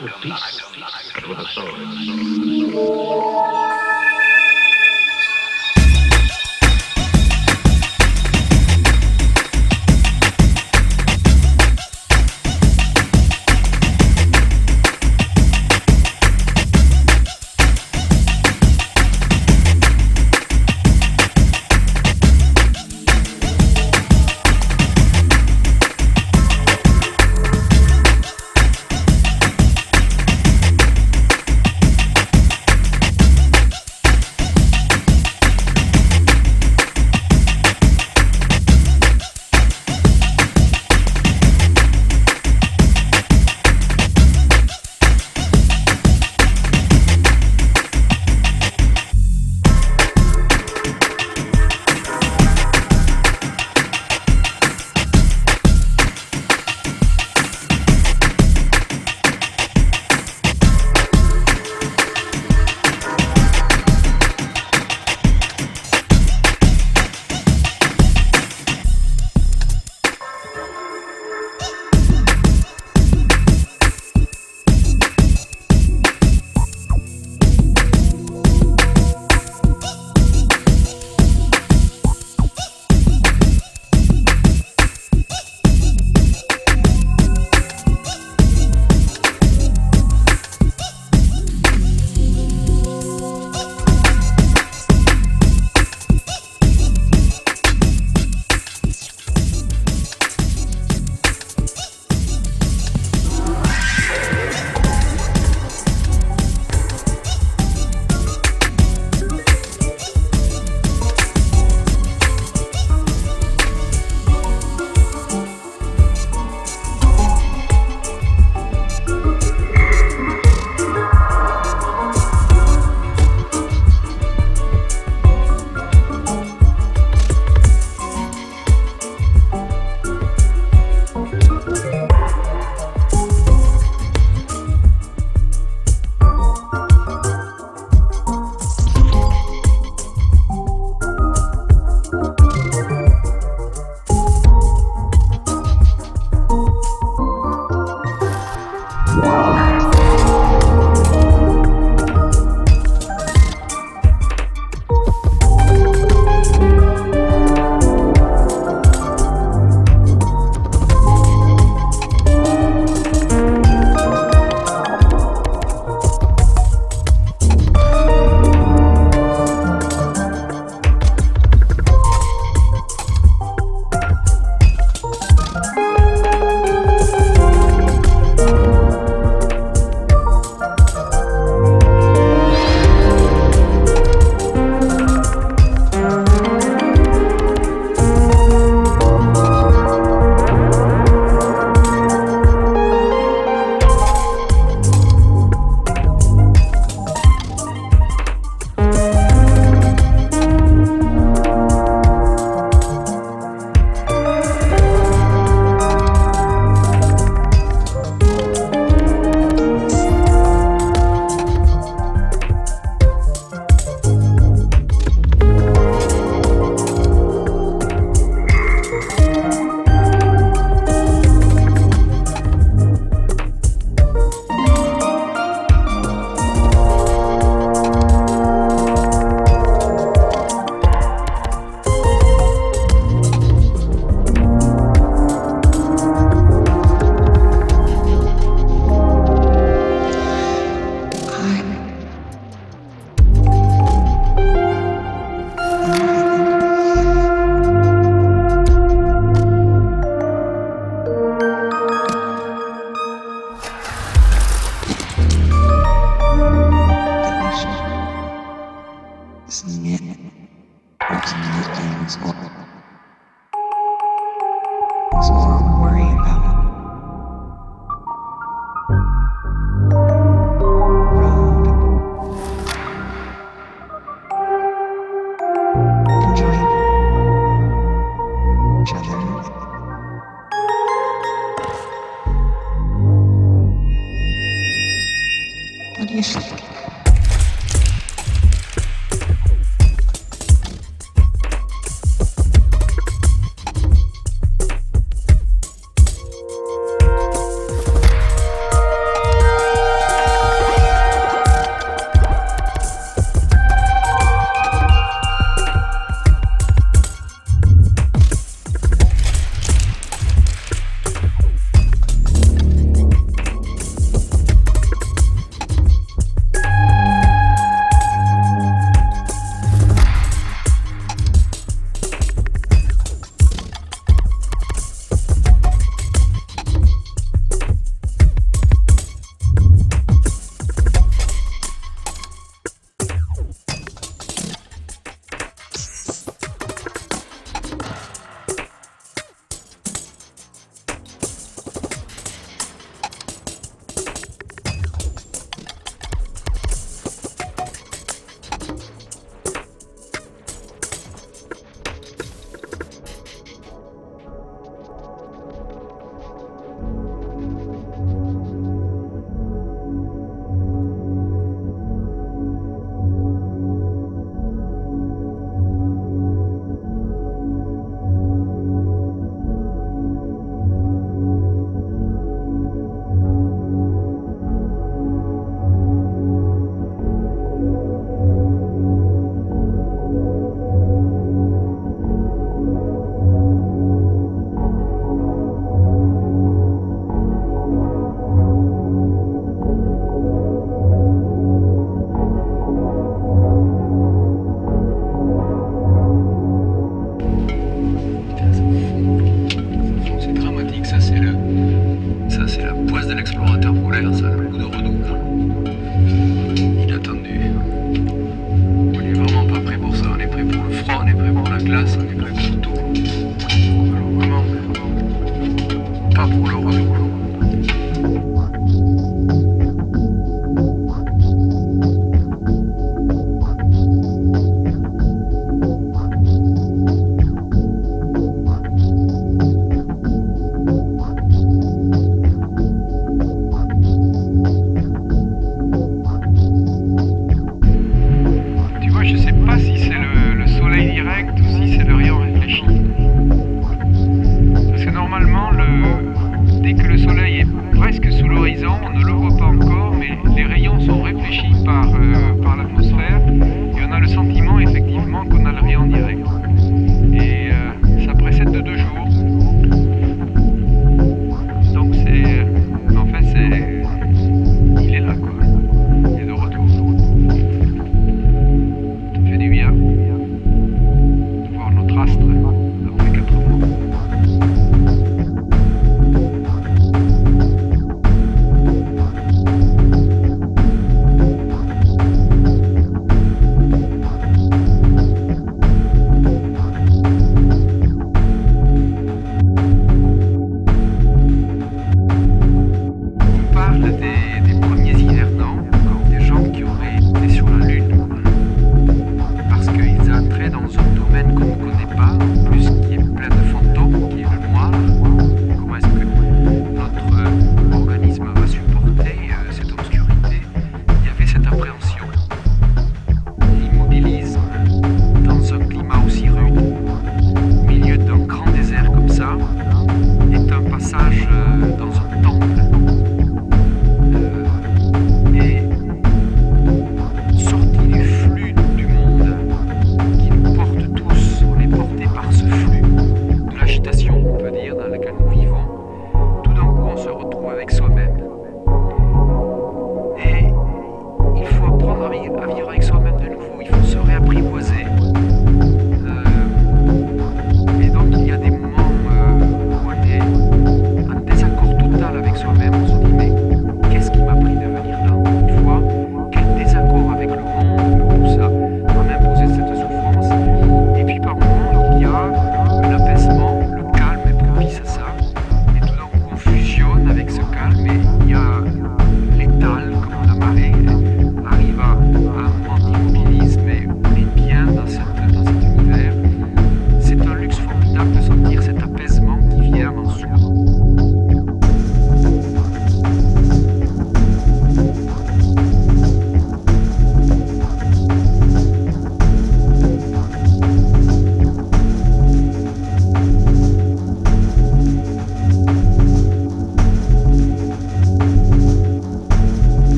with peace,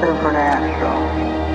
Supernatural.